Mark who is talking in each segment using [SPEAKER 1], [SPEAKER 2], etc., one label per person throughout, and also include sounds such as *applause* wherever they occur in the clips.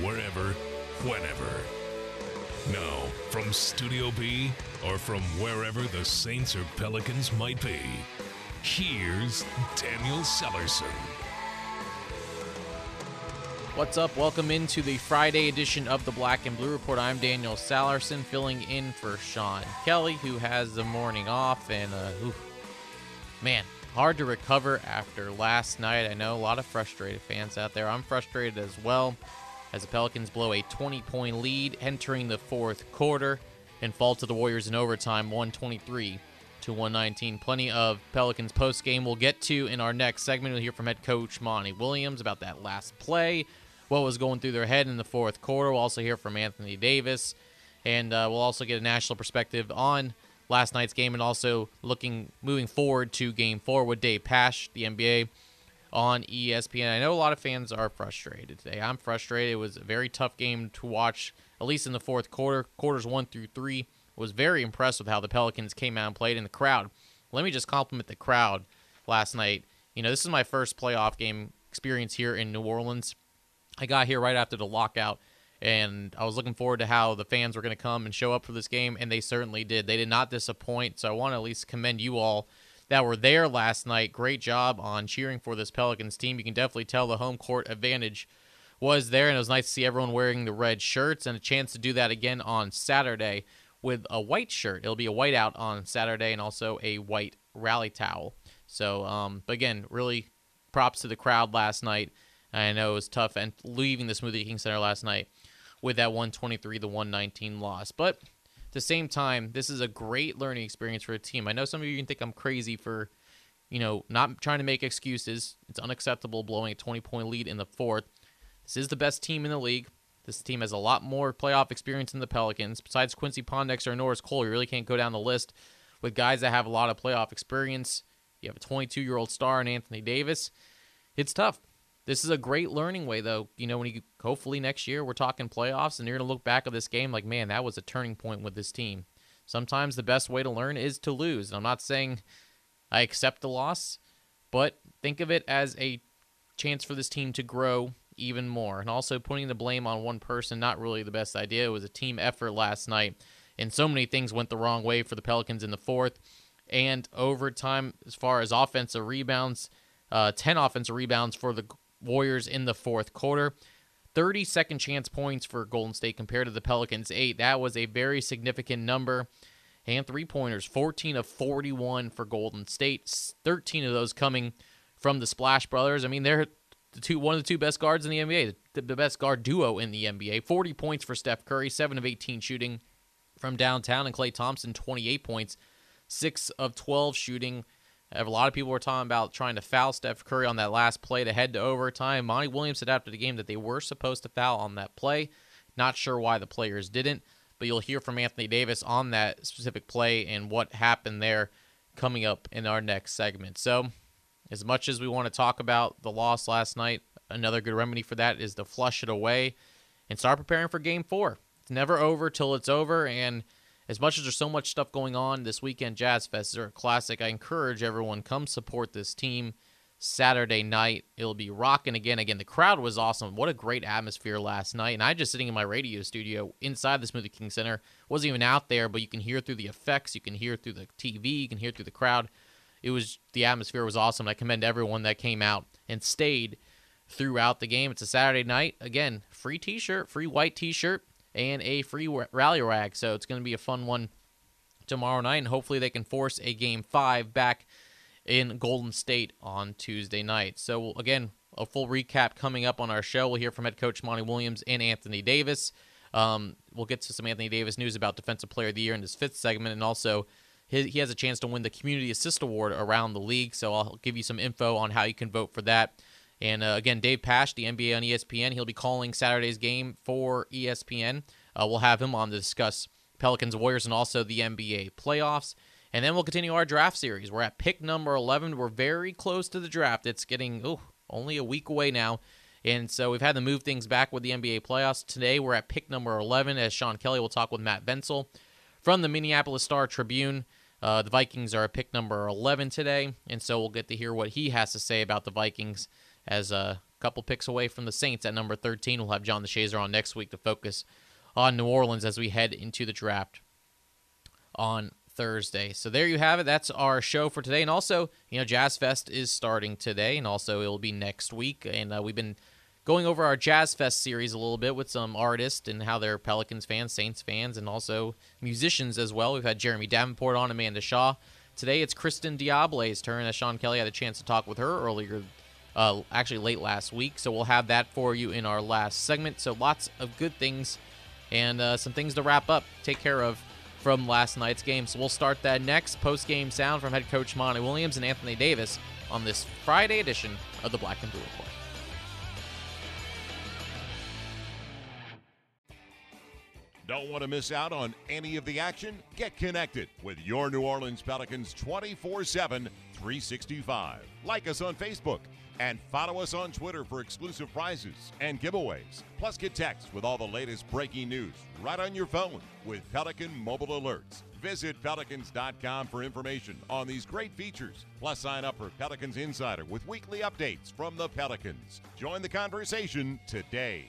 [SPEAKER 1] wherever, whenever. Now, from Studio B or from wherever the Saints or Pelicans might be, here's Daniel Sallerson.
[SPEAKER 2] What's up? Welcome into the Friday edition of the Black and Blue Report. I'm Daniel Sallerson, filling in for Sean Kelly, who has the morning off. And, uh, oof, man, hard to recover after last night. I know a lot of frustrated fans out there. I'm frustrated as well as the Pelicans blow a 20 point lead entering the fourth quarter and fall to the Warriors in overtime 123 to 119. Plenty of Pelicans post game we'll get to in our next segment. We'll hear from head coach Monty Williams about that last play, what was going through their head in the fourth quarter. We'll also hear from Anthony Davis, and uh, we'll also get a national perspective on last night's game and also looking moving forward to game four with Dave Pasch, the NBA on ESPN. I know a lot of fans are frustrated today. I'm frustrated. It was a very tough game to watch, at least in the fourth quarter. Quarters one through three was very impressed with how the Pelicans came out and played in the crowd. Let me just compliment the crowd last night. You know, this is my first playoff game experience here in New Orleans. I got here right after the lockout, and I was looking forward to how the fans were going to come and show up for this game, and they certainly did. They did not disappoint, so I want to at least commend you all that were there last night. Great job on cheering for this Pelicans team. You can definitely tell the home court advantage was there, and it was nice to see everyone wearing the red shirts and a chance to do that again on Saturday with a white shirt. It'll be a white out on Saturday and also a white rally towel. So, um, again, really props to the crowd last night. I know it was tough and leaving the Smoothie King Center last night with that 123 to 119 loss. But at the same time, this is a great learning experience for a team. I know some of you can think I'm crazy for, you know, not trying to make excuses. It's unacceptable blowing a 20 point lead in the fourth. This is the best team in the league. This team has a lot more playoff experience than the Pelicans. Besides Quincy Pondexter and Norris Cole, you really can't go down the list with guys that have a lot of playoff experience. You have a 22 year old star in Anthony Davis. It's tough. This is a great learning way, though. You know, when you hopefully next year we're talking playoffs and you're to look back at this game like, man, that was a turning point with this team. Sometimes the best way to learn is to lose. And I'm not saying I accept the loss, but think of it as a chance for this team to grow even more. And also putting the blame on one person, not really the best idea. It was a team effort last night, and so many things went the wrong way for the Pelicans in the fourth and overtime as far as offensive rebounds. Uh, 10 offensive rebounds for the Warriors in the fourth quarter. 30 second chance points for Golden State compared to the Pelicans' eight. That was a very significant number. And three pointers, 14 of 41 for Golden State, 13 of those coming from the Splash Brothers. I mean, they're the two one of the two best guards in the NBA, the, the best guard duo in the NBA. 40 points for Steph Curry, 7 of 18 shooting from downtown, and Klay Thompson, 28 points, 6 of 12 shooting. A lot of people were talking about trying to foul Steph Curry on that last play to head to overtime. Monty Williams said after the game that they were supposed to foul on that play. Not sure why the players didn't, but you'll hear from Anthony Davis on that specific play and what happened there coming up in our next segment. So, as much as we want to talk about the loss last night, another good remedy for that is to flush it away and start preparing for game four. It's never over till it's over. And as much as there's so much stuff going on this weekend, Jazz Fest is a classic. I encourage everyone come support this team. Saturday night. It'll be rocking again. Again, the crowd was awesome. What a great atmosphere last night. And I just sitting in my radio studio inside the Smoothie King Center. Wasn't even out there, but you can hear through the effects, you can hear through the TV, you can hear through the crowd. It was the atmosphere was awesome. I commend everyone that came out and stayed throughout the game. It's a Saturday night. Again, free t-shirt, free white t-shirt, and a free rally rag. So it's going to be a fun one tomorrow night, and hopefully they can force a game five back in Golden State on Tuesday night. So, again, a full recap coming up on our show. We'll hear from head coach Monty Williams and Anthony Davis. Um, we'll get to some Anthony Davis news about Defensive Player of the Year in this fifth segment, and also he has a chance to win the Community Assist Award around the league. So I'll give you some info on how you can vote for that. And uh, again, Dave Pasch, the NBA on ESPN, he'll be calling Saturday's game for ESPN. Uh, we'll have him on to discuss Pelicans Warriors and also the NBA playoffs. And then we'll continue our draft series. We're at pick number 11. We're very close to the draft. It's getting ooh, only a week away now. And so we've had to move things back with the NBA playoffs. Today we're at pick number 11 as Sean Kelly will talk with Matt Vensel from the Minneapolis Star Tribune. Uh, the Vikings are at pick number 11 today, and so we'll get to hear what he has to say about the Vikings as a couple picks away from the Saints at number 13. We'll have John DeShazier on next week to focus on New Orleans as we head into the draft on Thursday. So there you have it. That's our show for today. And also, you know, Jazz Fest is starting today, and also it'll be next week. And uh, we've been going over our Jazz Fest series a little bit with some artists and how they're Pelicans fans, Saints fans, and also musicians as well. We've had Jeremy Davenport on, Amanda Shaw. Today it's Kristin Diable's turn, as Sean Kelly had a chance to talk with her earlier uh, actually late last week. So we'll have that for you in our last segment. So lots of good things and uh, some things to wrap up, take care of from last night's game. So we'll start that next post game sound from head coach Monty Williams and Anthony Davis on this Friday edition of the Black and Blue Report.
[SPEAKER 3] Don't want to miss out on any of the action? Get connected with your New Orleans Pelicans 24 7, 365. Like us on Facebook and follow us on Twitter for exclusive prizes and giveaways. Plus, get text with all the latest breaking news right on your phone with Pelican Mobile Alerts. Visit pelicans.com for information on these great features. Plus, sign up for Pelicans Insider with weekly updates from the Pelicans. Join the conversation today.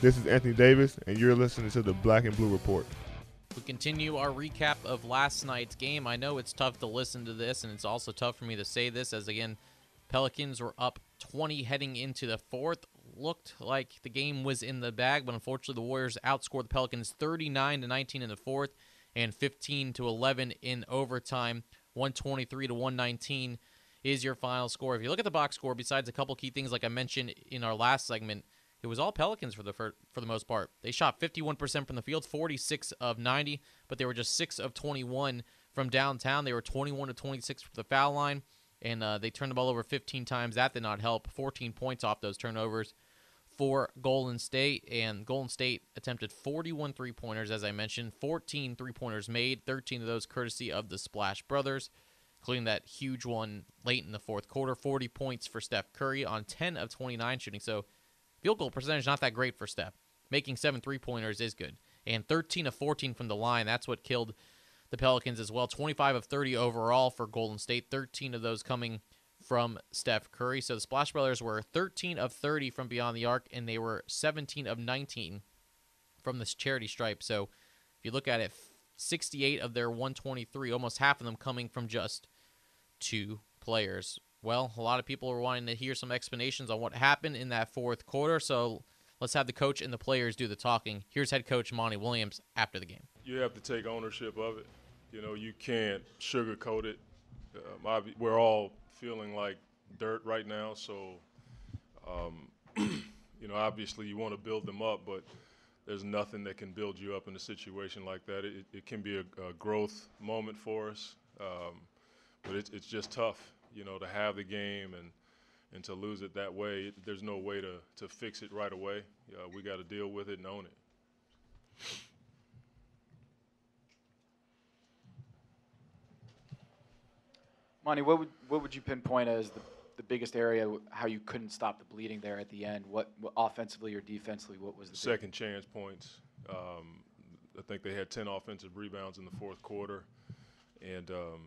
[SPEAKER 4] This is Anthony Davis, and you're listening to the Black and Blue Report.
[SPEAKER 2] We continue our recap of last night's game. I know it's tough to listen to this, and it's also tough for me to say this, as again, Pelicans were up 20 heading into the fourth. Looked like the game was in the bag, but unfortunately, the Warriors outscored the Pelicans 39 to 19 in the fourth and 15 to 11 in overtime. 123 to 119 is your final score. If you look at the box score, besides a couple key things like I mentioned in our last segment, it was all Pelicans for the for, for the most part. They shot 51% from the field, 46 of 90, but they were just 6 of 21 from downtown. They were 21 to 26 for the foul line, and uh, they turned the ball over 15 times. That did not help. 14 points off those turnovers for Golden State, and Golden State attempted 41 three pointers, as I mentioned, 14 three pointers made, 13 of those courtesy of the Splash Brothers, including that huge one late in the fourth quarter. 40 points for Steph Curry on 10 of 29 shooting. So Field goal percentage not that great for Steph. Making seven three pointers is good. And 13 of 14 from the line, that's what killed the Pelicans as well. 25 of 30 overall for Golden State, 13 of those coming from Steph Curry. So the Splash Brothers were 13 of 30 from beyond the arc, and they were 17 of 19 from this charity stripe. So if you look at it, 68 of their 123, almost half of them coming from just two players. Well, a lot of people are wanting to hear some explanations on what happened in that fourth quarter. So let's have the coach and the players do the talking. Here's head coach Monty Williams after the game.
[SPEAKER 5] You have to take ownership of it. You know, you can't sugarcoat it. Um, we're all feeling like dirt right now, so um, *clears throat* you know, obviously you want to build them up, but there's nothing that can build you up in a situation like that. It, it can be a, a growth moment for us. Um, but it's it's just tough, you know, to have the game and and to lose it that way. There's no way to to fix it right away. Uh, we got to deal with it and own it.
[SPEAKER 6] Monty, what would what would you pinpoint as the, the biggest area how you couldn't stop the bleeding there at the end? What, what offensively or defensively? What was the big-
[SPEAKER 5] second chance points? Um, I think they had 10 offensive rebounds in the fourth quarter, and um,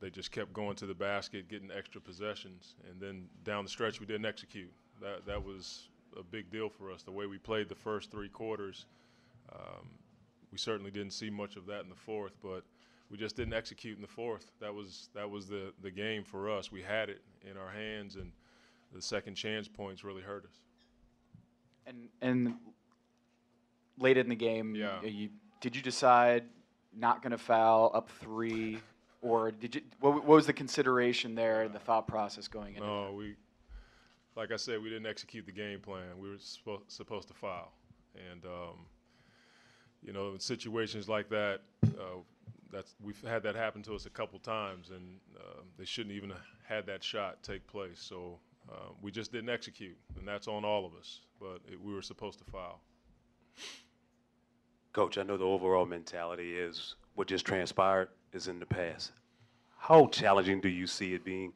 [SPEAKER 5] they just kept going to the basket, getting extra possessions, and then down the stretch we didn't execute. That that was a big deal for us. The way we played the first three quarters, um, we certainly didn't see much of that in the fourth, but we just didn't execute in the fourth. That was that was the the game for us. We had it in our hands, and the second chance points really hurt us.
[SPEAKER 6] And and late in the game,
[SPEAKER 5] Yeah.
[SPEAKER 6] you, did you decide not going to foul up three, or did you? What, what was the consideration there? The thought process going into
[SPEAKER 5] No, we, like I said, we didn't execute the game plan. We were supposed supposed to file, and um, you know, in situations like that, uh, that's we've had that happen to us a couple times, and uh, they shouldn't even have had that shot take place. So uh, we just didn't execute, and that's on all of us. But it, we were supposed to file.
[SPEAKER 7] Coach, I know the overall mentality is what just transpired is in the past. How challenging do you see it being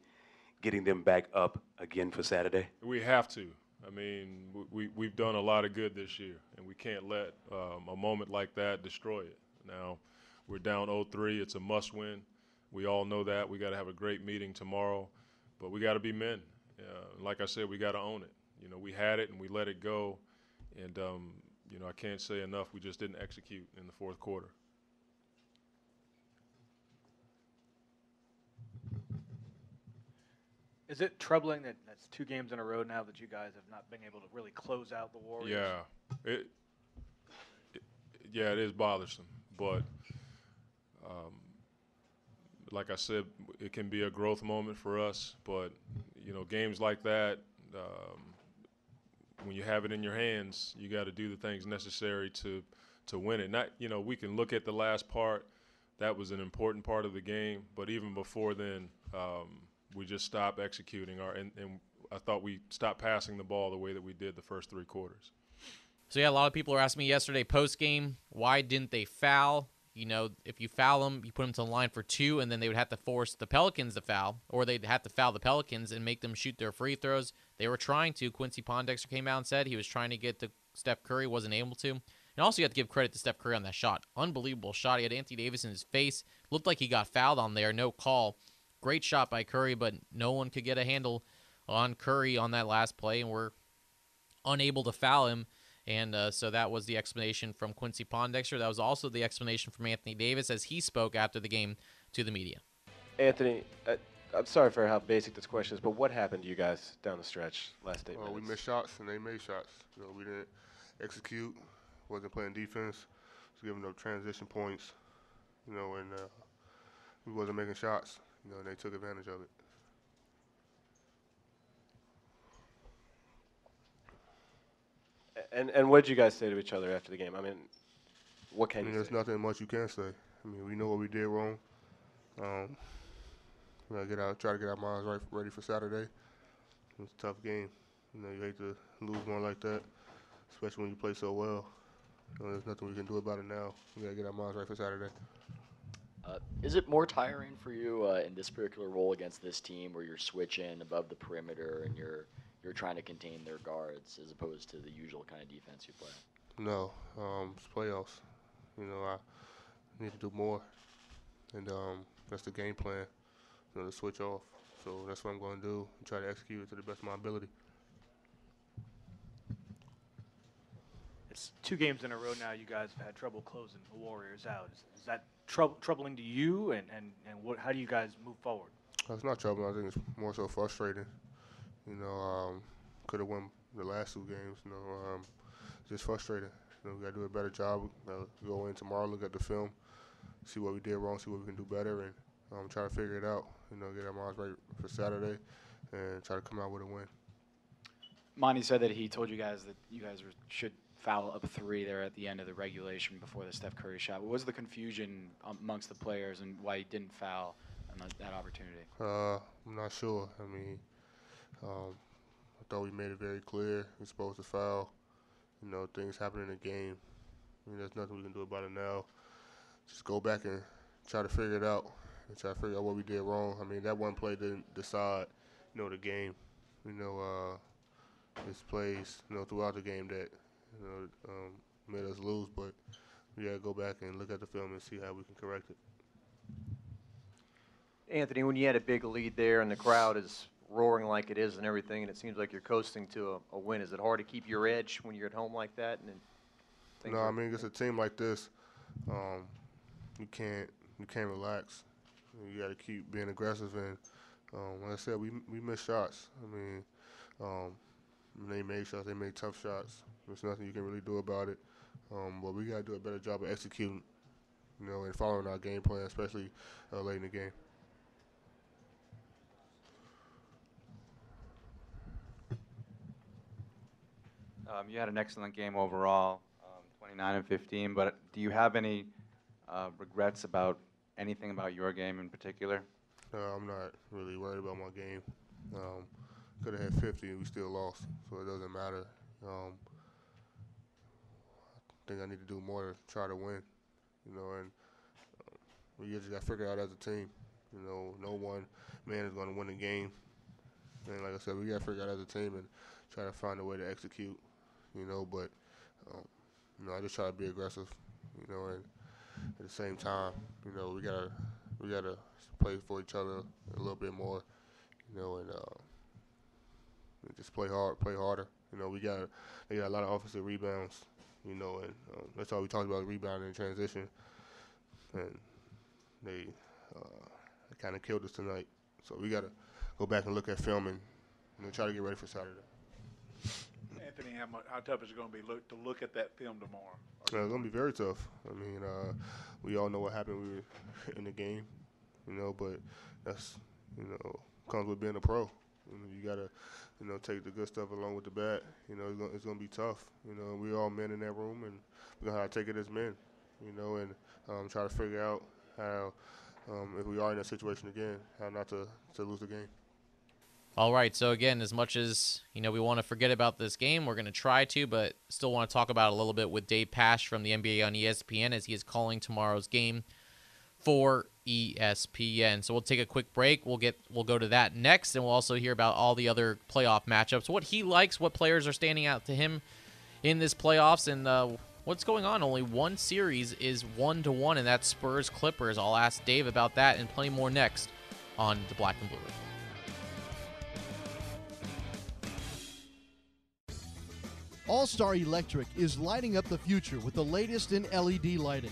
[SPEAKER 7] getting them back up again for Saturday?
[SPEAKER 5] We have to. I mean, we, we've done a lot of good this year, and we can't let um, a moment like that destroy it. Now, we're down 0-3. It's a must-win. We all know that. We got to have a great meeting tomorrow, but we got to be men. Uh, like I said, we got to own it. You know, we had it and we let it go, and um, you know, I can't say enough. We just didn't execute in the fourth quarter.
[SPEAKER 8] Is it troubling that that's two games in a row now that you guys have not been able to really close out the Warriors?
[SPEAKER 5] Yeah, it, it yeah, it is bothersome, but um, like I said, it can be a growth moment for us. But you know, games like that, um, when you have it in your hands, you got to do the things necessary to to win it. Not you know, we can look at the last part. That was an important part of the game, but even before then, um, we just stopped executing our and, and I thought we stopped passing the ball the way that we did the first three quarters.
[SPEAKER 2] So yeah, a lot of people were asking me yesterday post game, why didn't they foul? You know, if you foul them, you put them to the line for two, and then they would have to force the Pelicans to foul, or they'd have to foul the Pelicans and make them shoot their free throws. They were trying to. Quincy Pondexter came out and said he was trying to get to Steph Curry, wasn't able to. And also, you have to give credit to Steph Curry on that shot. Unbelievable shot. He had Anthony Davis in his face. Looked like he got fouled on there. No call. Great shot by Curry, but no one could get a handle on Curry on that last play, and we're unable to foul him. And uh, so that was the explanation from Quincy Pondexter. That was also the explanation from Anthony Davis as he spoke after the game to the media.
[SPEAKER 9] Anthony, uh, I'm sorry for how basic this question is, but what happened to you guys down the stretch last eight
[SPEAKER 4] Uh, we missed shots and they made shots. You know, we didn't execute, wasn't playing defense, was giving up transition points, you know, and uh, we wasn't making shots, you know, and they took advantage of it.
[SPEAKER 9] And and what did you guys say to each other after the game? I mean, what can I
[SPEAKER 4] mean,
[SPEAKER 9] you
[SPEAKER 4] there's
[SPEAKER 9] say?
[SPEAKER 4] nothing much you can say. I mean, we know what we did wrong. Um, we gotta get out, try to get our minds right, ready for Saturday. It's a tough game. You know, you hate to lose one like that, especially when you play so well. You know, there's nothing we can do about it now. We gotta get our minds right for Saturday.
[SPEAKER 10] Uh, is it more tiring for you uh, in this particular role against this team, where you're switching above the perimeter and you're you're trying to contain their guards, as opposed to the usual kind of defense you play?
[SPEAKER 4] No, um, it's playoffs. You know, I need to do more, and um, that's the game plan. You know, to switch off. So that's what I'm going to do and try to execute it to the best of my ability.
[SPEAKER 8] It's two games in a row now. You guys have had trouble closing the Warriors out. Is, is that troub- troubling to you? And, and, and what, how do you guys move forward?
[SPEAKER 4] It's not trouble. I think it's more so frustrating. You know, um, could have won the last two games. You know, um, just frustrating. You know, we got to do a better job. Uh, go in tomorrow, look at the film, see what we did wrong, see what we can do better, and um, try to figure it out. You know, get our minds right for Saturday, and try to come out with a win.
[SPEAKER 6] Monty said that he told you guys that you guys were, should foul up three there at the end of the regulation before the Steph Curry shot. What was the confusion amongst the players and why he didn't foul on that, that opportunity?
[SPEAKER 4] Uh, I'm not sure. I mean, um, I thought we made it very clear we're supposed to foul. You know, things happen in the game. I mean, there's nothing we can do about it now. Just go back and try to figure it out and try to figure out what we did wrong. I mean, that one play didn't decide, you know, the game. You know, uh, it's plays, you know, throughout the game that, you know, um, made us lose. But we got to go back and look at the film and see how we can correct it.
[SPEAKER 11] Anthony, when you had a big lead there and the crowd is roaring like it is and everything, and it seems like you're coasting to a, a win, is it hard to keep your edge when you're at home like that? And then
[SPEAKER 4] No, I mean it's a team like this, um, you can't you can't relax. You got to keep being aggressive, and um, like I said, we we missed shots. I mean, um, they made shots, they made tough shots. There's nothing you can really do about it. Um, but we got to do a better job of executing, you know, and following our game plan, especially uh, late in the game.
[SPEAKER 12] Um, you had an excellent game overall, um, 29 and 15. But do you have any uh, regrets about anything about your game in particular?
[SPEAKER 4] Uh, I'm not really worried about my game. Um, could have had 50 and we still lost, so it doesn't matter. Um, I think I need to do more to try to win, you know, and uh, we just got to figure out as a team. You know, no one man is going to win the game. And like I said, we got to figure out as a team and try to find a way to execute, you know, but, um, you know, I just try to be aggressive, you know, and at the same time, you know, we got to we got to play for each other a little bit more, you know, and uh, just play hard, play harder. You know, we got they got a lot of offensive rebounds, you know, and um, that's all we talked about rebounding and transition, and they uh, kind of killed us tonight. So we got to go back and look at film and you know, try to get ready for Saturday.
[SPEAKER 13] Anthony, how, mu how tough is it going to be look, to look at that film tomorrow?
[SPEAKER 4] Uh, it's gonna be very tough. I mean, uh, we all know what happened. We were *laughs* in the game, you know, but that's you know comes with being a pro. You, you gotta you know take the good stuff along with the bad. You know, it's gonna, it's gonna be tough. You know, we all men in that room, and we're gonna have to take it as men. You know, and um, try to figure out how um, if we are in that situation again, how not to to lose the game.
[SPEAKER 2] All right. So again, as much as you know, we want to forget about this game, we're going to try to, but still want to talk about a little bit with Dave Pasch from the NBA on ESPN as he is calling tomorrow's game for ESPN. So we'll take a quick break. We'll get we'll go to that next, and we'll also hear about all the other playoff matchups, what he likes, what players are standing out to him in this playoffs, and uh, what's going on. Only one series is one to one, and that's Spurs Clippers. I'll ask Dave about that and plenty more next on the Black and Blue.
[SPEAKER 14] All Star Electric is lighting up the future with the latest in LED lighting.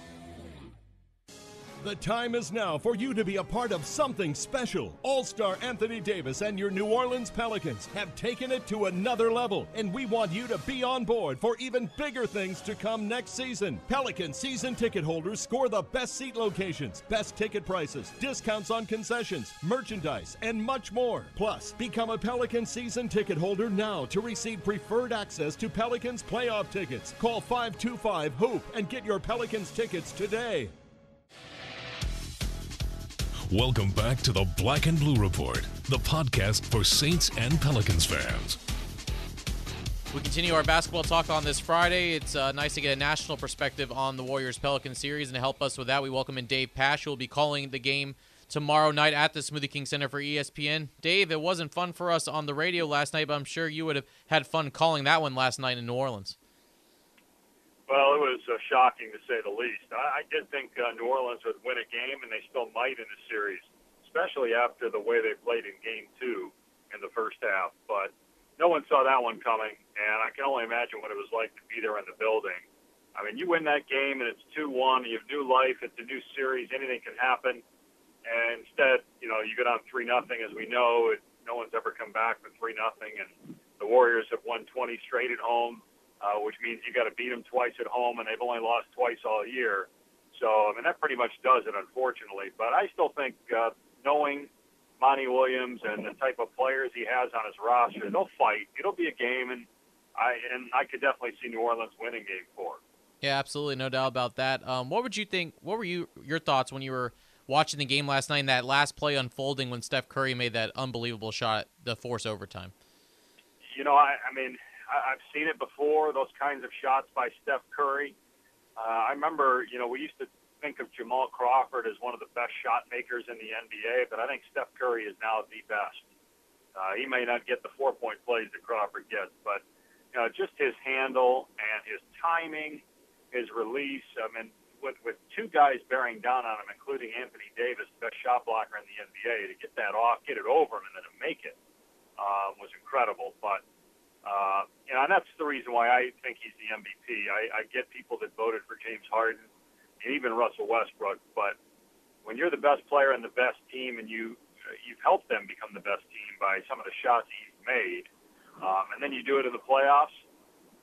[SPEAKER 15] The time is now for you to be a part of something special. All star Anthony Davis and your New Orleans Pelicans have taken it to another level, and we want you to be on board for even bigger things to come next season. Pelican season ticket holders score the best seat locations, best ticket prices, discounts on concessions, merchandise, and much more. Plus, become a Pelican season ticket holder now to receive preferred access to Pelicans playoff tickets. Call 525 HOOP and get your Pelicans tickets today.
[SPEAKER 1] Welcome back to the Black and Blue Report, the podcast for Saints and Pelicans fans.
[SPEAKER 2] We continue our basketball talk on this Friday. It's uh, nice to get a national perspective on the Warriors Pelican series, and to help us with that, we welcome in Dave Pasch, who will be calling the game tomorrow night at the Smoothie King Center for ESPN. Dave, it wasn't fun for us on the radio last night, but I'm sure you would have had fun calling that one last night in New Orleans.
[SPEAKER 16] Well, it was uh, shocking to say the least. I, I did think uh, New Orleans would win a game, and they still might in the series, especially after the way they played in Game Two in the first half. But no one saw that one coming, and I can only imagine what it was like to be there in the building. I mean, you win that game, and it's two-one. You have new life. It's a new series. Anything can happen. And instead, you know, you go down three nothing. As we know, it, no one's ever come back from three nothing, and The Warriors have won 20 straight at home, uh, which means you got to beat them twice at home, and they've only lost twice all year. So I mean that pretty much does it, unfortunately. But I still think uh, knowing Monty Williams and the type of players he has on his roster, they'll fight. It'll be a game, and I and I could definitely see New Orleans winning Game Four.
[SPEAKER 2] Yeah, absolutely, no doubt about that. Um, what would you think? What were you your thoughts when you were watching the game last night? And that last play unfolding when Steph Curry made that unbelievable shot to force overtime.
[SPEAKER 16] You know, I, I mean, I, I've seen it before. Those kinds of shots by Steph Curry. Uh, I remember, you know, we used to think of Jamal Crawford as one of the best shot makers in the NBA, but I think Steph Curry is now the best. Uh, he may not get the four point plays that Crawford gets, but you know, just his handle and his timing, his release. I mean, with with two guys bearing down on him, including Anthony Davis, best shot blocker in the NBA, to get that off, get it over him, and then to make it uh, was incredible. But uh, you know, and that's the reason why I think he's the MVP. I, I get people that voted for James Harden and even Russell Westbrook, but when you're the best player and the best team, and you you've helped them become the best team by some of the shots he's made, um, and then you do it in the playoffs,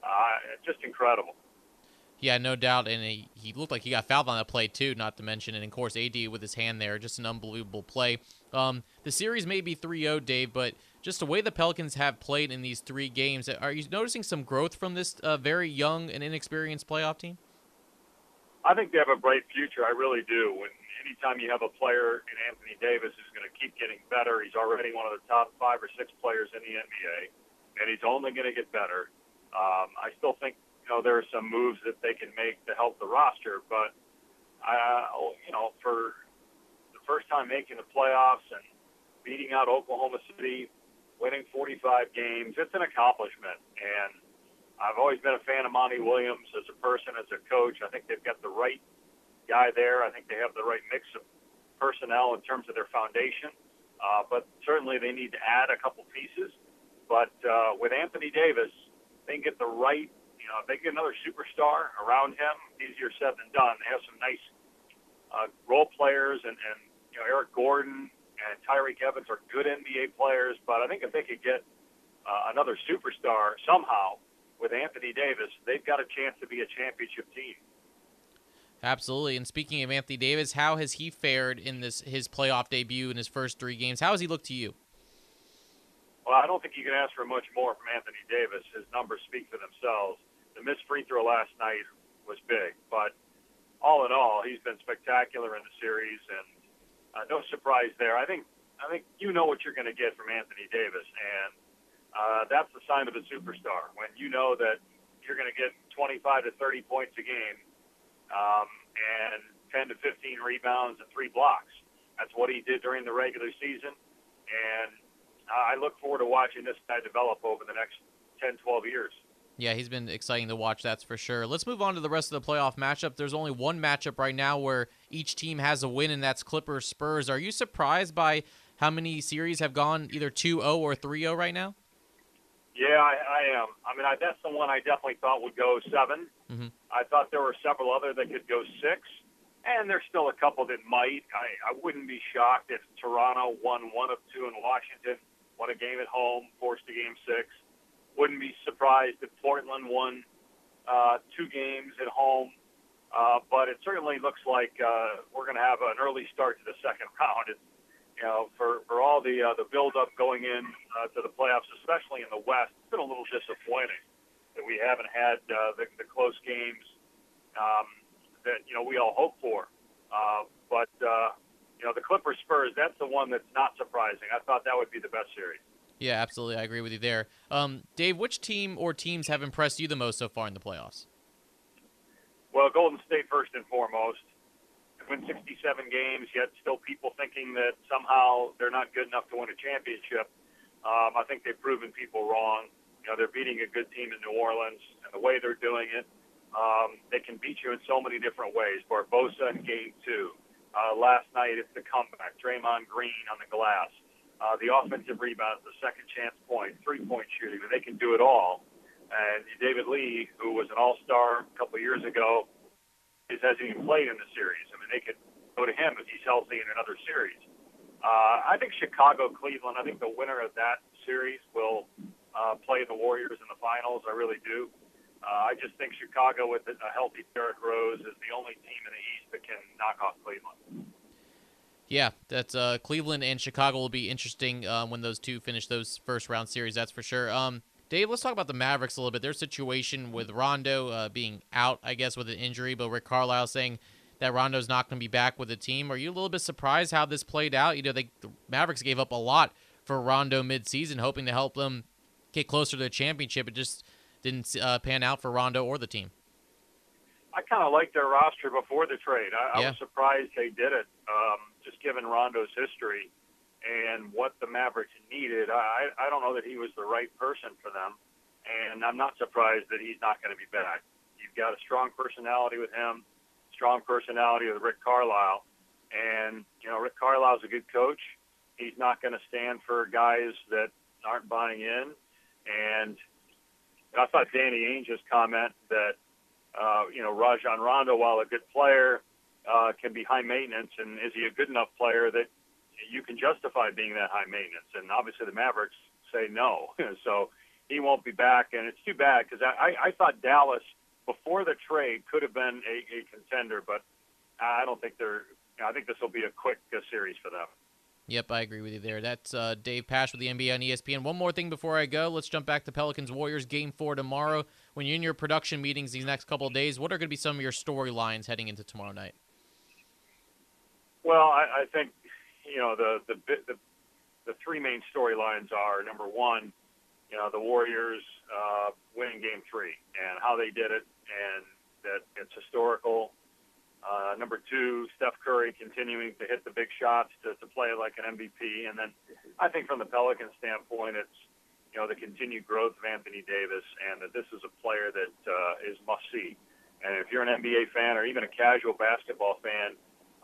[SPEAKER 16] uh, just incredible.
[SPEAKER 2] Yeah, no doubt, and he, he looked like he got fouled on that play too. Not to mention, and of course, AD with his hand there, just an unbelievable play. Um, the series may be 3-0, Dave, but just the way the Pelicans have played in these three games, are you noticing some growth from this uh, very young and inexperienced playoff team?
[SPEAKER 16] I think they have a bright future. I really do. When anytime you have a player in Anthony Davis who's going to keep getting better, he's already one of the top five or six players in the NBA, and he's only going to get better. Um, I still think know there are some moves that they can make to help the roster, but uh, you know for the first time making the playoffs and beating out Oklahoma City, winning 45 games, it's an accomplishment. And I've always been a fan of Monty Williams as a person, as a coach. I think they've got the right guy there. I think they have the right mix of personnel in terms of their foundation. Uh, but certainly they need to add a couple pieces. But uh, with Anthony Davis, they can get the right, you know, they get another superstar around him. Easier said than done. They have some nice uh, role players, and, and you know Eric Gordon and Tyreke Evans are good NBA players. But I think if they could get uh, another superstar somehow with Anthony Davis, they've got a chance to be a championship team.
[SPEAKER 2] Absolutely. And speaking of Anthony Davis, how has he fared in this his playoff debut in his first three games? How has he looked to you?
[SPEAKER 16] Well, I don't think you can ask for much more from Anthony Davis. His numbers speak for themselves. The missed free throw last night was big, but all in all, he's been spectacular in the series, and uh, no surprise there. I think I think you know what you're going to get from Anthony Davis, and uh, that's the sign of a superstar. When you know that you're going to get 25 to 30 points a game um, and 10 to 15 rebounds and three blocks. That's what he did during the regular season. And I look forward to watching this guy develop over the next 10, 12 years.
[SPEAKER 2] Yeah, he's been exciting to watch, that's for sure. Let's move on to the rest of the playoff matchup. There's only one matchup right now where each team has a win, and that's Clippers Spurs. Are you surprised by how many series have gone either 2 0 or 3 0 right now?
[SPEAKER 16] Yeah, I, I am. I mean, I, that's the one I definitely thought would go 7
[SPEAKER 2] mm-hmm.
[SPEAKER 16] I thought there were several other that could go six, and there's still a couple that might. I, I wouldn't be shocked if Toronto won one of two in Washington, won a game at home, forced a game six. Wouldn't be surprised if Portland won uh, two games at home. Uh, but it certainly looks like uh, we're going to have an early start to the second *laughs* round. It's you know, for for all the uh, the build up going in uh, to the playoffs, especially in the West, it's been a little disappointing that we haven't had uh, the, the close games um, that you know we all hope for. Uh, but uh, you know, the Clippers Spurs, that's the one that's not surprising. I thought that would be the best series.
[SPEAKER 2] Yeah, absolutely. I agree with you there. Um, Dave, which team or teams have impressed you the most so far in the playoffs?
[SPEAKER 16] Well, Golden State first and foremost win 67 games, yet still people thinking that somehow they're not good enough to win a championship. Um, I think they've proven people wrong. You know, they're beating a good team in New Orleans, and the way they're doing it, um, they can beat you in so many different ways. Barbosa in game two. Uh, last night, it's the comeback. Draymond Green on the glass. Uh, the offensive rebounds, the second chance point, three point shooting. They can do it all. And David Lee, who was an all star a couple of years ago, is hasn't even played in the series. I mean, they could go to him if he's healthy in another series. Uh, I think Chicago, Cleveland. I think the winner of that series will uh, play the Warriors in the finals. I really do. Uh, I just think Chicago, with a healthy Derrick Rose, is the only team in the East that can knock off Cleveland.
[SPEAKER 2] Yeah, that's uh, Cleveland and Chicago will be interesting um, when those two finish those first round series. That's for sure. Um, Dave, let's talk about the Mavericks a little bit. Their situation with Rondo uh, being out, I guess, with an injury, but Rick Carlisle saying that Rondo's not going to be back with the team. Are you a little bit surprised how this played out? You know, they, the Mavericks gave up a lot for Rondo midseason, hoping to help them get closer to the championship. It just didn't uh, pan out for Rondo or the team.
[SPEAKER 16] I kind of liked their roster before the trade. I,
[SPEAKER 2] Yeah.
[SPEAKER 16] I was surprised they did it, um, given Rondo's history and what the Mavericks needed. I, I don't know that he was the right person for them, and I'm not surprised that he's not going to be back. You've got a strong personality with him, strong personality with Rick Carlisle, and you know Rick Carlisle's a good coach. He's not going to stand for guys that aren't buying in, and I thought Danny Ainge's comment that uh, you know Rajon Rondo, while a good player, uh, can be high maintenance, and is he a good enough player that you can justify being that high maintenance? And obviously the Mavericks say no, *laughs* so he won't be back, and it's too bad because I, I, thought Dallas before the trade could have been a, a contender, but I don't think they're. I think this will be a quick uh, series for them.
[SPEAKER 2] Yep, I agree with you there. That's uh, Dave Pasch with the NBA on ESPN. One more thing before I go. Let's jump back to Pelicans Warriors game four tomorrow. When you're in your production meetings these next couple of days, what are going to be some of your storylines heading into tomorrow night?
[SPEAKER 16] Well, I, I think you know the the the, the three main storylines are number one, you know, the Warriors uh, winning Game Three and how they did it, and that it's historical. Uh, number two, Steph Curry continuing to hit the big shots to, to play like an MVP, and then I think from the Pelicans standpoint, it's you know the continued growth of Anthony Davis, and that this is a player that uh, is must see. And if you're an NBA fan or even a casual basketball fan,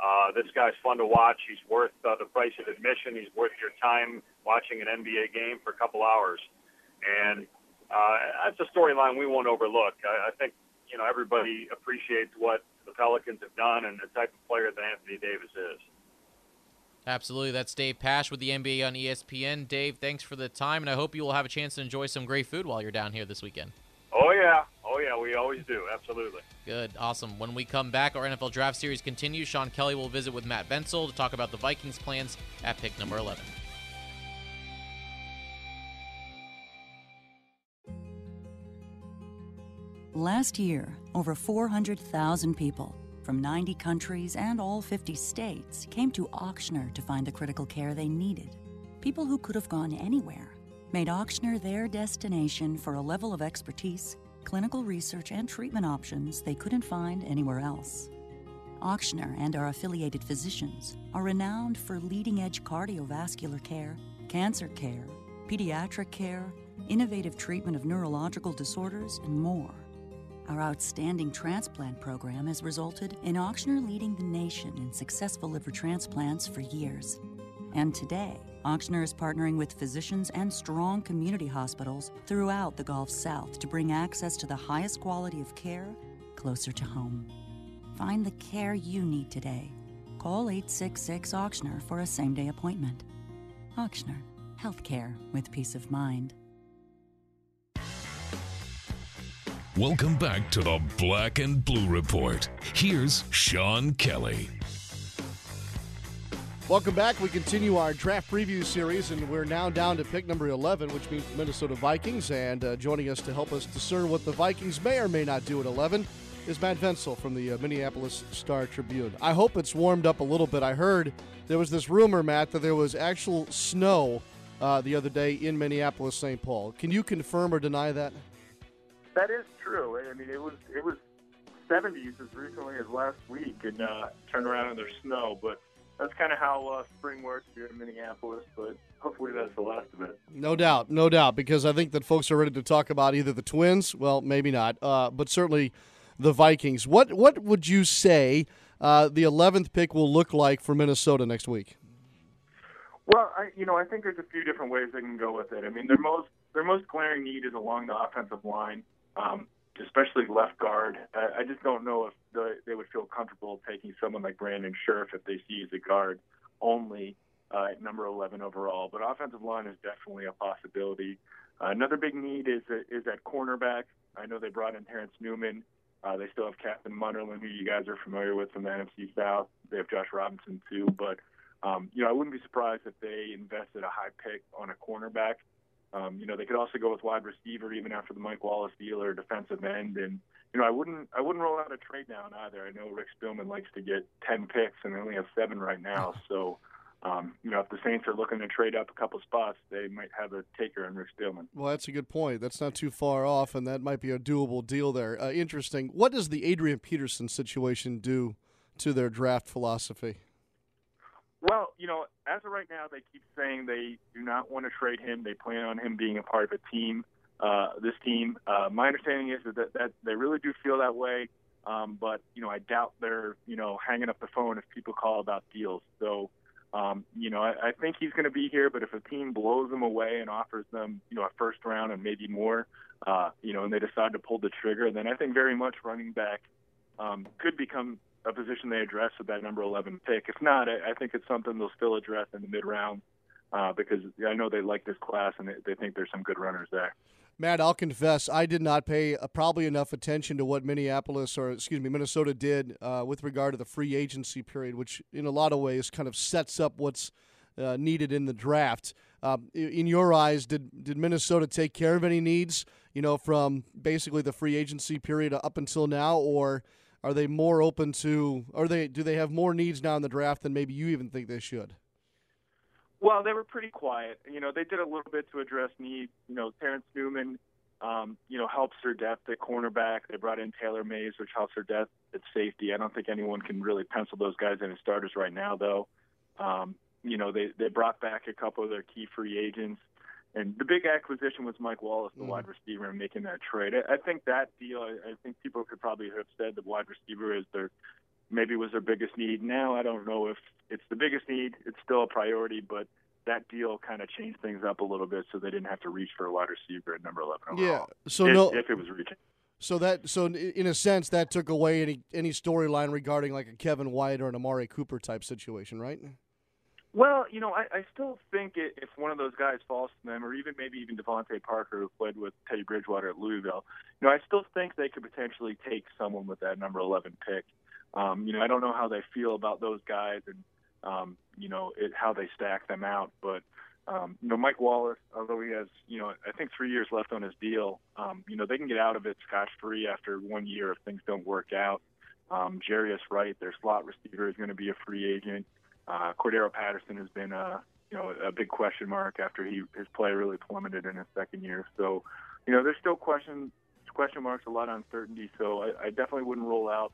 [SPEAKER 16] uh, this guy's fun to watch. He's worth uh, the price of admission. He's worth your time watching an NBA game for a couple hours, and uh, that's a storyline we won't overlook. I, I think you know everybody appreciates what the Pelicans have done and the type of player that Anthony Davis is.
[SPEAKER 2] Absolutely. That's Dave Pasch with the NBA on ESPN. Dave, thanks for the time, and I hope you will have a chance to enjoy some great food while you're down here this weekend.
[SPEAKER 16] Oh yeah, oh yeah, we always do. Absolutely.
[SPEAKER 2] Good, awesome. When we come back, our NFL draft series continues. Sean Kelly will visit with Matt Vensel to talk about the Vikings' plans at pick number 11.
[SPEAKER 17] Last year, over 400,000 people from 90 countries and all 50 states came to Ochsner to find the critical care they needed. People who could have gone anywhere made Ochsner their destination for a level of expertise, clinical research, and treatment options they couldn't find anywhere else. Ochsner and our affiliated physicians are renowned for leading edge cardiovascular care, cancer care, pediatric care, innovative treatment of neurological disorders, and more. Our outstanding transplant program has resulted in Ochsner leading the nation in successful liver transplants for years. And today, Ochsner is partnering with physicians and strong community hospitals throughout the Gulf South to bring access to the highest quality of care closer to home. Find the care you need today. Call 866 Ochsner for a same day appointment. Ochsner, healthcare with peace of mind.
[SPEAKER 1] Welcome back to the Black and Blue Report. Here's Sean Kelly.
[SPEAKER 14] Welcome back. We continue our draft preview series, and we're now down to pick number 11, which means Minnesota Vikings. And uh, joining us to help us discern what the Vikings may or may not do at 11 is Matt Vensel from the uh, Minneapolis Star Tribune. I hope it's warmed up a little bit. I heard there was this rumor, Matt, that there was actual snow uh, the other day in Minneapolis, St. Paul. Can you confirm or deny that?
[SPEAKER 18] That is true. I mean, it was it was 70s as recently as last week, and uh, turned around and there's snow. But that's kind of how uh, spring works here in Minneapolis. But hopefully that's the last of it.
[SPEAKER 14] No doubt, no doubt, because I think that folks are ready to talk about either the Twins, well, maybe not, uh, but certainly the Vikings. What what would you say uh, the 11th pick will look like for Minnesota next week?
[SPEAKER 18] Well, I, you know, I think there's a few different ways they can go with it. I mean, their most their most glaring need is along the offensive line, um, especially left guard. I, I just don't know if the, they would feel comfortable taking someone like Brandon Scherff if they see as a guard only uh, at number 11 overall. But offensive line is definitely a possibility. Uh, another big need is is at cornerback. I know they brought in Terrence Newman. Uh, they still have Captain Munnerlyn, who you guys are familiar with from the NFC South. They have Josh Robinson too, but um, you know I wouldn't be surprised if they invested a high pick on a cornerback. Um, you know they could also go with wide receiver even after the Mike Wallace deal or defensive end, and you know I wouldn't I wouldn't roll out a trade down either. I know Rick Spielman likes to get ten picks and they only have seven right now, so um, you know, if the Saints are looking to trade up a couple spots, they might have a taker in Rick Spielman.
[SPEAKER 14] Well, that's a good point. That's not too far off, and that might be a doable deal there. Uh, interesting. What does the Adrian Peterson situation do to their draft philosophy?
[SPEAKER 18] Well, you know, as of right now, they keep saying they do not want to trade him. They plan on him being a part of a team, uh, this team. Uh, my understanding is that, that they really do feel that way. Um, but you know, I doubt they're you know hanging up the phone if people call about deals. So um, you know, I, I think he's going to be here, but if a team blows him away and offers them, you know, a first round and maybe more, uh, you know, and they decide to pull the trigger, then I think very much running back um, could become a position they address with that number 11 pick. If not, I, I think it's something they'll still address in the mid round uh, because I know they like this class and they, they think there's some good runners there.
[SPEAKER 14] Matt, I'll confess, I did not pay uh, probably enough attention to what Minneapolis or excuse me Minnesota did uh, with regard to the free agency period, which in a lot of ways kind of sets up what's uh, needed in the draft. Um, in your eyes, did did Minnesota take care of any needs? You know, from basically the free agency period up until now, or are they more open to? Are they do they have more needs now in the draft than maybe you even think they should?
[SPEAKER 18] Well, they were pretty quiet. You know, they did a little bit to address needs. You know, Terrence Newman, um, you know, helps their depth at cornerback. They brought in Taylor Mays, which helps their depth at safety. I don't think anyone can really pencil those guys in as starters right now, though. Um, you know, they they brought back a couple of their key free agents, and the big acquisition was Mike Wallace, the mm. wide receiver, and making that trade. I, I think that deal. I, I think people could probably have said the wide receiver is their maybe was their biggest need. Now I don't know if it's the biggest need. It's still a priority, but that deal kind of changed things up a little bit, so they didn't have to reach for a wide receiver at number eleven. Overall,
[SPEAKER 14] yeah. So
[SPEAKER 18] if,
[SPEAKER 14] no,
[SPEAKER 18] if it was reaching.
[SPEAKER 14] So that so in a sense that took away any any storyline regarding like a Kevin White or an Amari Cooper type situation, right?
[SPEAKER 18] Well, you know, I, I still think it, if one of those guys falls to them, or even maybe even DeVante Parker, who played with Teddy Bridgewater at Louisville, you know, I still think they could potentially take someone with that number 11 pick. Um, you know, I don't know how they feel about those guys and, um, you know, it, how they stack them out. But, um, you know, Mike Wallace, although he has, you know, I think three years left on his deal, um, you know, they can get out of it scotch free after one year if things don't work out. Um, Jarius Wright, their slot receiver, is going to be a free agent. Uh, Cordarrelle Patterson has been a, you know, a big question mark after he his play really plummeted in his second year. So, you know, there's still question question marks, a lot of uncertainty. So I, I definitely wouldn't rule out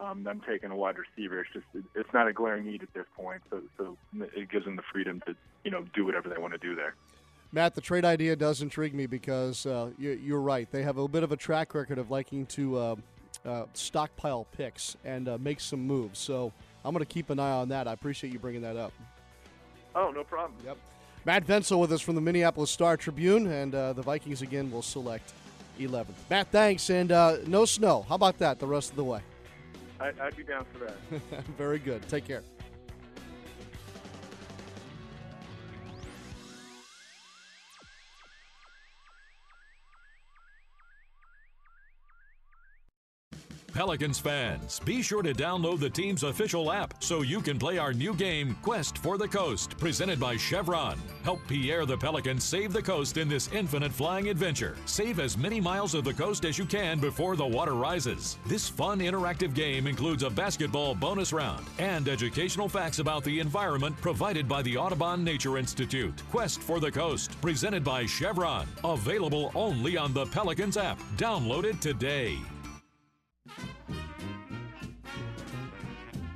[SPEAKER 18] um, them taking a wide receiver. It's just it, it's not a glaring need at this point, so so it gives them the freedom to you know do whatever they want to do there.
[SPEAKER 14] Matt, the trade idea does intrigue me because uh, you, are right. They have a bit of a track record of liking to uh, uh, stockpile picks and uh, make some moves. So I'm going to keep an eye on that. I appreciate you bringing that up.
[SPEAKER 18] Oh, no problem.
[SPEAKER 14] Yep. Matt Vensel with us from the Minneapolis Star Tribune, and uh, the Vikings again will select 11th. Matt, thanks, and uh, no snow. How about that the rest of the way?
[SPEAKER 18] I, I'd be down for that. *laughs*
[SPEAKER 14] Very good. Take care.
[SPEAKER 1] Pelicans fans, be sure to download the team's official app so you can play our new game, Quest for the Coast, presented by Chevron. Help Pierre the Pelican save the coast in this infinite flying adventure. Save as many miles of the coast as you can before the water rises. This fun, interactive game includes a basketball bonus round and educational facts about the environment provided by the Audubon Nature Institute. Quest for the Coast, presented by Chevron. Available only on the Pelicans app. Download it today.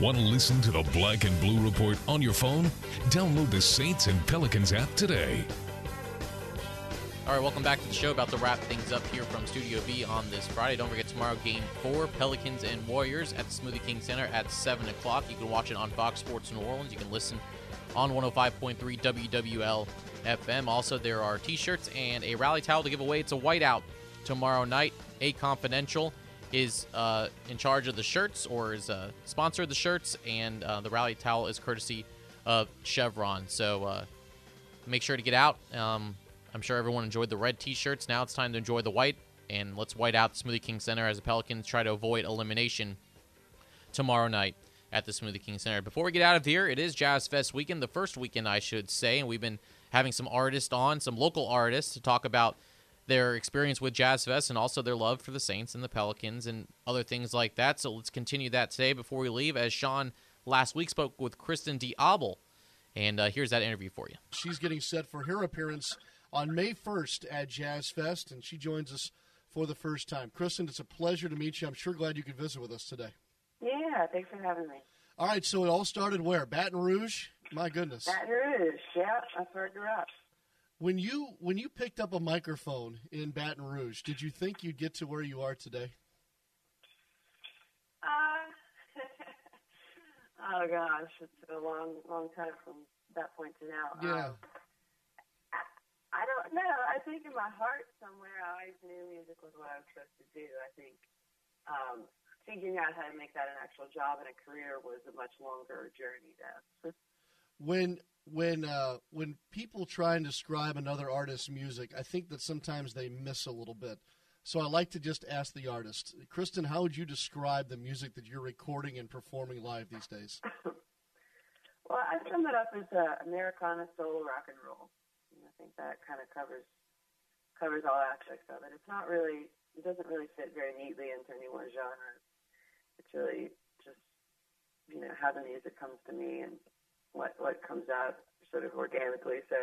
[SPEAKER 1] Want to listen to the Black and Blue Report on your phone? Download the Saints and Pelicans app today.
[SPEAKER 2] All right, welcome back to the show. About to wrap things up here from Studio B on this Friday. Don't forget tomorrow, Game Four, Pelicans and Warriors at the Smoothie King Center at seven o'clock. You can watch it on Fox Sports New Orleans. You can listen on 105.3 WWL FM. Also, there are T-shirts and a rally towel to give away. It's a whiteout tomorrow night. A Confidential is uh, in charge of the shirts or is a sponsor of the shirts, and uh, the rally towel is courtesy of Chevron. So uh, make sure to get out. Um, I'm sure everyone enjoyed the red T-shirts. Now it's time to enjoy the white, and let's white out the Smoothie King Center as the Pelicans try to avoid elimination tomorrow night at the Smoothie King Center. Before we get out of here, it is Jazz Fest weekend, the first weekend, I should say, and we've been having some artists on, some local artists, to talk about their experience with Jazz Fest and also their love for the Saints and the Pelicans and other things like that. So let's continue that today before we leave, as Sean last week spoke with Kristin Diable. And uh, here's that interview for you.
[SPEAKER 14] She's getting set for her appearance on May 1st at Jazz Fest, and she joins us for the first time. Kristin, it's a pleasure to meet you. I'm sure glad you could visit with us today.
[SPEAKER 19] Yeah, thanks for having me.
[SPEAKER 14] All right, so it all started where? Baton Rouge? My goodness.
[SPEAKER 19] Baton Rouge, yeah, that's where I grew up.
[SPEAKER 14] When you when you picked up a microphone in Baton Rouge, did you think you'd get to where you are today?
[SPEAKER 19] Uh, *laughs* oh gosh, it's a long, long time from that point to now.
[SPEAKER 14] Yeah.
[SPEAKER 19] Um, I, I don't know. I think in my heart somewhere, I always knew music was what I was supposed to do. I think um, figuring out how to make that an actual job and a career was a much longer journey, though.
[SPEAKER 14] when when uh, when people try and describe another artist's music, I think that sometimes they miss a little bit. So I like to just ask the artist, Kristin, how would you describe the music that you're recording and performing live these days? *laughs*
[SPEAKER 19] Well, I sum it up as uh, Americana solo rock and roll. And I think that kind of covers covers all aspects of it. It's not really, it doesn't really fit very neatly into any one genre. It's really just, you know, how the music comes to me and what what comes out sort of organically. So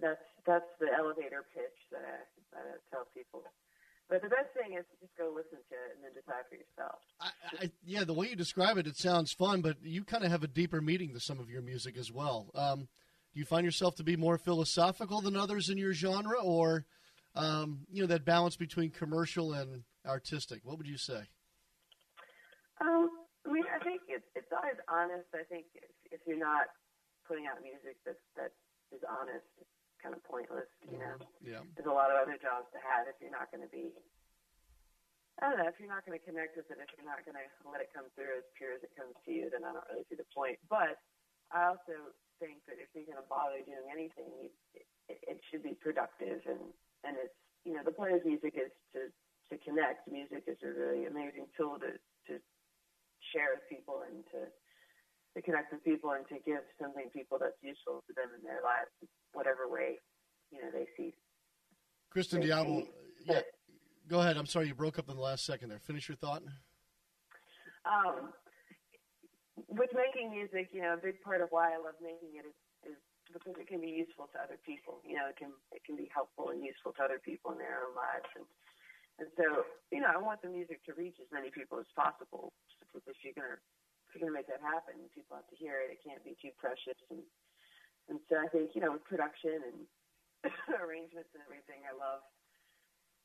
[SPEAKER 19] that's that's the elevator pitch that I, that I tell people. But the best thing is to just go listen to it and then decide for yourself.
[SPEAKER 14] I, yeah, the way you describe it, it sounds fun, but you kind of have a deeper meaning to some of your music as well. Um, do you find yourself to be more philosophical than others in your genre, or um, you know that balance between commercial and artistic? What would you say?
[SPEAKER 19] Um, I mean, I think it's it's always honest. I think if, if you're not putting out music that that is honest, it's kind of pointless. You know, mm-hmm.
[SPEAKER 14] Yeah.
[SPEAKER 19] there's a lot of other jobs to have if you're not going to be. I don't know if you're not going to connect with it, if you're not going to let it come through as pure as it comes to you, then I don't really see the point. But I also think that if you're going to bother doing anything, you, it, it should be productive and and it's you know the player's music is to to connect. Music is a really amazing tool to to share with people and to to connect with people and to give something to people that's useful to them in their lives, whatever way you know they see.
[SPEAKER 14] Kristin
[SPEAKER 19] they
[SPEAKER 14] Diable,
[SPEAKER 19] see
[SPEAKER 14] yeah. Go ahead. I'm sorry you broke up in the last second there. Finish your thought.
[SPEAKER 19] Um, with making music, you know, a big part of why I love making it is, is because it can be useful to other people. You know, it can it can be helpful and useful to other people in their own lives, and and so you know, I want the music to reach as many people as possible. Because if you're gonna if you're gonna make that happen, people have to hear it. It can't be too precious, and and so I think you know, with production and *laughs* arrangements and everything, I love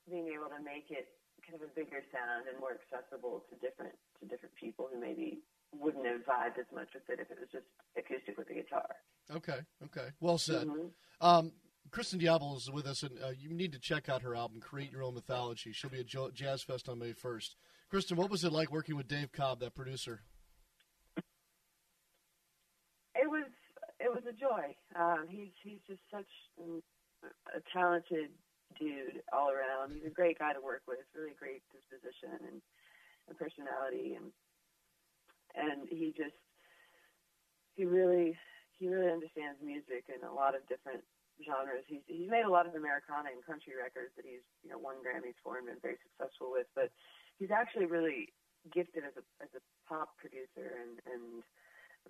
[SPEAKER 19] being able to make it kind of a bigger sound and more accessible to different to different people who maybe wouldn't have vibed as much with it if it was just acoustic with the guitar.
[SPEAKER 14] Okay. Okay. Well said.
[SPEAKER 19] Mhm.
[SPEAKER 14] Um, Kristin Diable is with us, and uh, you need to check out her album, Create Your Own Mythology. She'll be at Jo- Jazz Fest on May 1st. Kristin, what was it like working with Dave Cobb, that producer?
[SPEAKER 19] It was it was a joy. Um, he's he's just such a talented dude all around. He's a great guy to work with. Really great disposition and, and personality, and and he just he really he really understands music in a lot of different genres. He's he's made a lot of Americana and country records that he's you know won Grammys for and been very successful with. But he's actually really gifted as a as a pop producer and and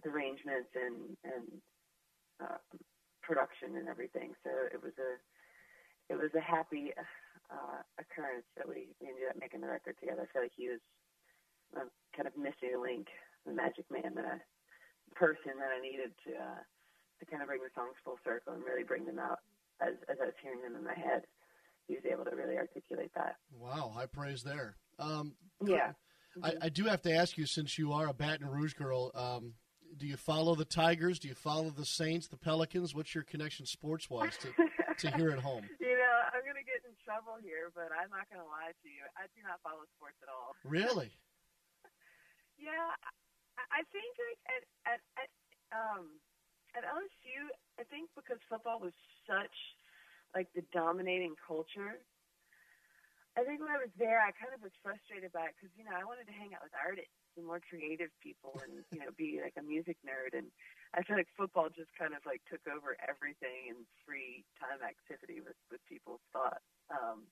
[SPEAKER 19] arrangements and and uh, production and everything. So it was a it was a happy uh, occurrence that we, we ended up making the record together. I feel like he was a kind of missing link, the magic man that I person that I needed to uh, to kind of bring the songs full circle and really bring them out as, as I was hearing them in my head. He was able to really articulate that.
[SPEAKER 14] Wow, high praise there. Um,
[SPEAKER 19] Yeah.
[SPEAKER 14] I, I do have to ask you, since you are a Baton Rouge girl, um, do you follow the Tigers? Do you follow the Saints, the Pelicans? What's your connection sports wise to, to *laughs* here at home?
[SPEAKER 19] You know, I'm going to get in trouble here, but I'm not going to lie to you. I do not follow sports at all.
[SPEAKER 14] Really? *laughs*
[SPEAKER 19] Yeah, I, think like at, at at um at LSU, I think because football was such like the dominating culture. I think when I was there, I kind of was frustrated by it because you know I wanted to hang out with artists and more creative people, and you know be like a music nerd. And I feel like football just kind of like took over everything and free time activity with with people's thought. Um,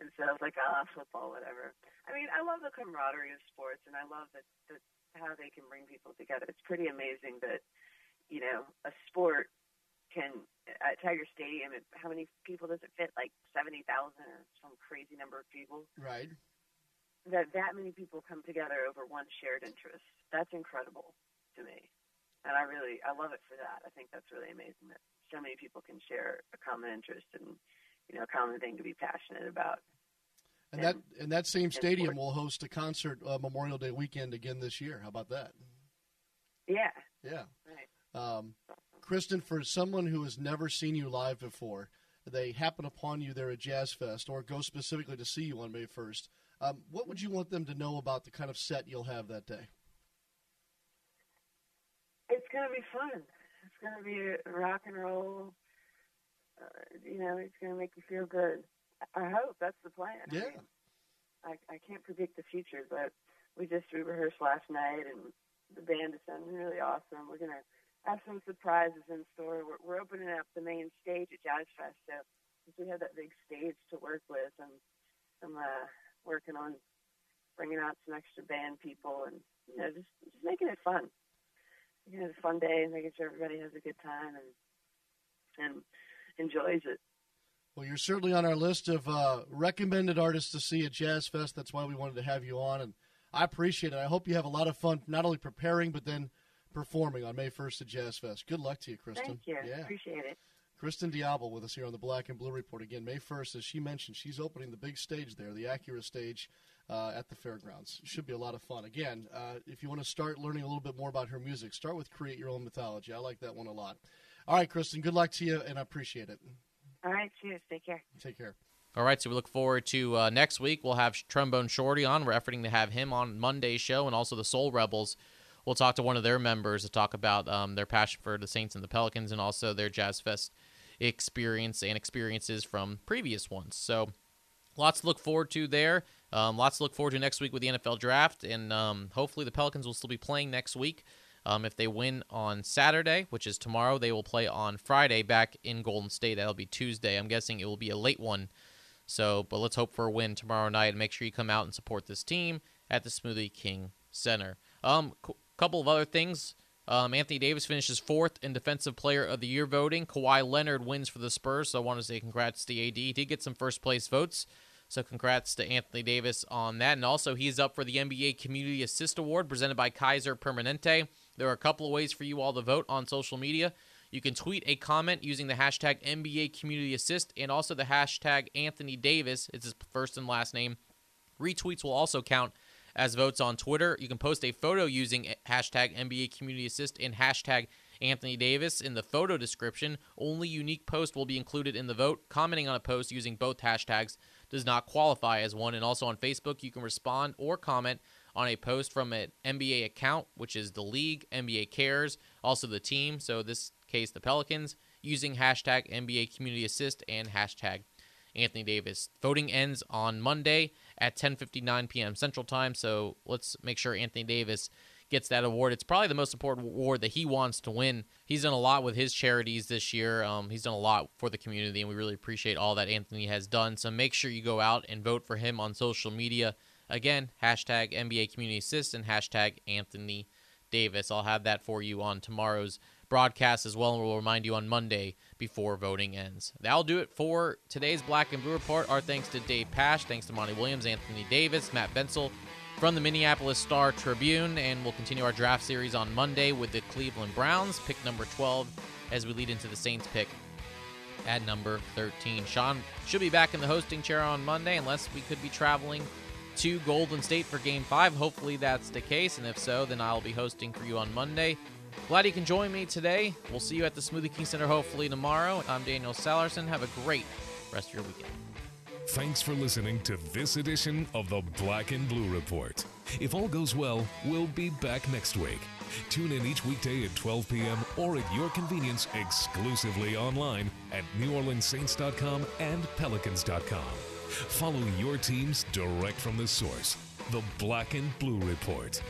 [SPEAKER 19] and so I was like, ah, football, whatever. I mean, I love the camaraderie of sports, and I love that, that how they can bring people together. It's pretty amazing that you know a sport can at Tiger Stadium. It, how many people does it fit? Like seventy thousand or some crazy number of people.
[SPEAKER 14] Right.
[SPEAKER 19] That that many people come together over one shared interest. That's incredible to me, and I really I love it for that. I think that's really amazing that so many people can share a common interest and you know a common thing to be passionate about.
[SPEAKER 14] And that and that same stadium will host a concert uh, Memorial Day weekend again this year. How about that?
[SPEAKER 19] Yeah.
[SPEAKER 14] Yeah.
[SPEAKER 19] Right.
[SPEAKER 14] Um, Kristin, for someone who has never seen you live before, they happen upon you there at Jazz Fest or go specifically to see you on May 1st, um, what would you want them to know about the kind of set you'll have that day?
[SPEAKER 19] It's gonna be fun. It's gonna be rock and roll. Uh, you know, it's gonna make you feel good. I hope that's the plan. I
[SPEAKER 14] Yeah.
[SPEAKER 19] I, I can't predict the future, but we just we rehearsed last night, and the band is sounding really awesome. We're gonna have some surprises in store. We're, we're opening up the main stage at Jazz Fest, so since we have that big stage to work with, I'm I'm uh, working on bringing out some extra band people, and you know, just just making it fun. Making it a fun day, making sure everybody has a good time and and enjoys it.
[SPEAKER 14] Well, you're certainly on our list of uh, recommended artists to see at Jazz Fest. That's why we wanted to have you on, and I appreciate it. I hope you have a lot of fun, not only preparing but then performing on May 1st at Jazz Fest. Good luck to you, Kristin.
[SPEAKER 19] Thank you.
[SPEAKER 14] Yeah.
[SPEAKER 19] Appreciate it.
[SPEAKER 14] Kristin Diable with us here on the Black and Blue Report again. May 1st, as she mentioned, she's opening the big stage there, the Acura stage uh, at the fairgrounds. Should be a lot of fun. Again, uh, if you want to start learning a little bit more about her music, start with Create Your Own Mythology. I like that one a lot. All right, Kristin, good luck to you, and I appreciate it.
[SPEAKER 19] All right, cheers. Take care.
[SPEAKER 14] Take care.
[SPEAKER 2] All right, so we look forward to uh, next week. We'll have Trombone Shorty on. We're efforting to have him on Monday's show, and also the Soul Rebels. We'll talk to one of their members to talk about um, their passion for the Saints and the Pelicans, and also their Jazz Fest experience and experiences from previous ones. So, lots to look forward to there. Um, lots to look forward to next week with the NFL draft, and um, hopefully the Pelicans will still be playing next week. Um, if they win on Saturday, which is tomorrow, they will play on Friday back in Golden State. That'll be Tuesday. I'm guessing it will be a late one. So, but let's hope for a win tomorrow night and make sure you come out and support this team at the Smoothie King Center. Um, couple of other things. Um, Anthony Davis finishes fourth in Defensive Player of the Year voting. Kawhi Leonard wins for the Spurs, so I want to say congrats to AD. He did get some first place votes, so congrats to Anthony Davis on that. And also, he's up for the NBA Community Assist Award presented by Kaiser Permanente. There are a couple of ways for you all to vote on social media. You can tweet a comment using the hashtag NBA Community Assist and also the hashtag Anthony Davis. It's his first and last name. Retweets will also count as votes on Twitter. You can post a photo using hashtag NBA Community Assist and hashtag Anthony Davis in the photo description. Only unique post will be included in the vote. Commenting on a post using both hashtags does not qualify as one. And also on Facebook, you can respond or comment on a post from an NBA account, which is the league, NBA Cares, also the team. So this case, the Pelicans, using hashtag NBA Community Assist and hashtag Anthony Davis. Voting ends on Monday at 10:59 p.m. Central Time. So let's make sure Anthony Davis gets that award. It's probably the most important award that he wants to win. He's done a lot with his charities this year. Um, he's done a lot for the community, and we really appreciate all that Anthony has done. So make sure you go out and vote for him on social media. Again, hashtag NBA Community Assist and hashtag Anthony Davis. I'll have that for you on tomorrow's broadcast as well, and we'll remind you on Monday before voting ends. That'll do it for today's Black and Blue Report. Our thanks to Dave Pasch, thanks to Monty Williams, Anthony Davis, Matt Vensel from the Minneapolis Star Tribune, and we'll continue our draft series on Monday with the Cleveland Browns, pick number 12, as we lead into the Saints pick at number 13. Sean should be back in the hosting chair on Monday, unless we could be traveling to Golden State for Game 5. Hopefully that's the case, and if so, then I'll be hosting for you on Monday. Glad you can join me today. We'll see you at the Smoothie King Center hopefully tomorrow. I'm Daniel Sallerson. Have a great rest of your weekend.
[SPEAKER 1] Thanks for listening to this edition of the Black and Blue Report. If all goes well, we'll be back next week. Tune in each weekday at 12 p.m. or at your convenience exclusively online at NewOrleansSaints.com and Pelicans.com. Follow your teams direct from the source. The Black and Blue Report.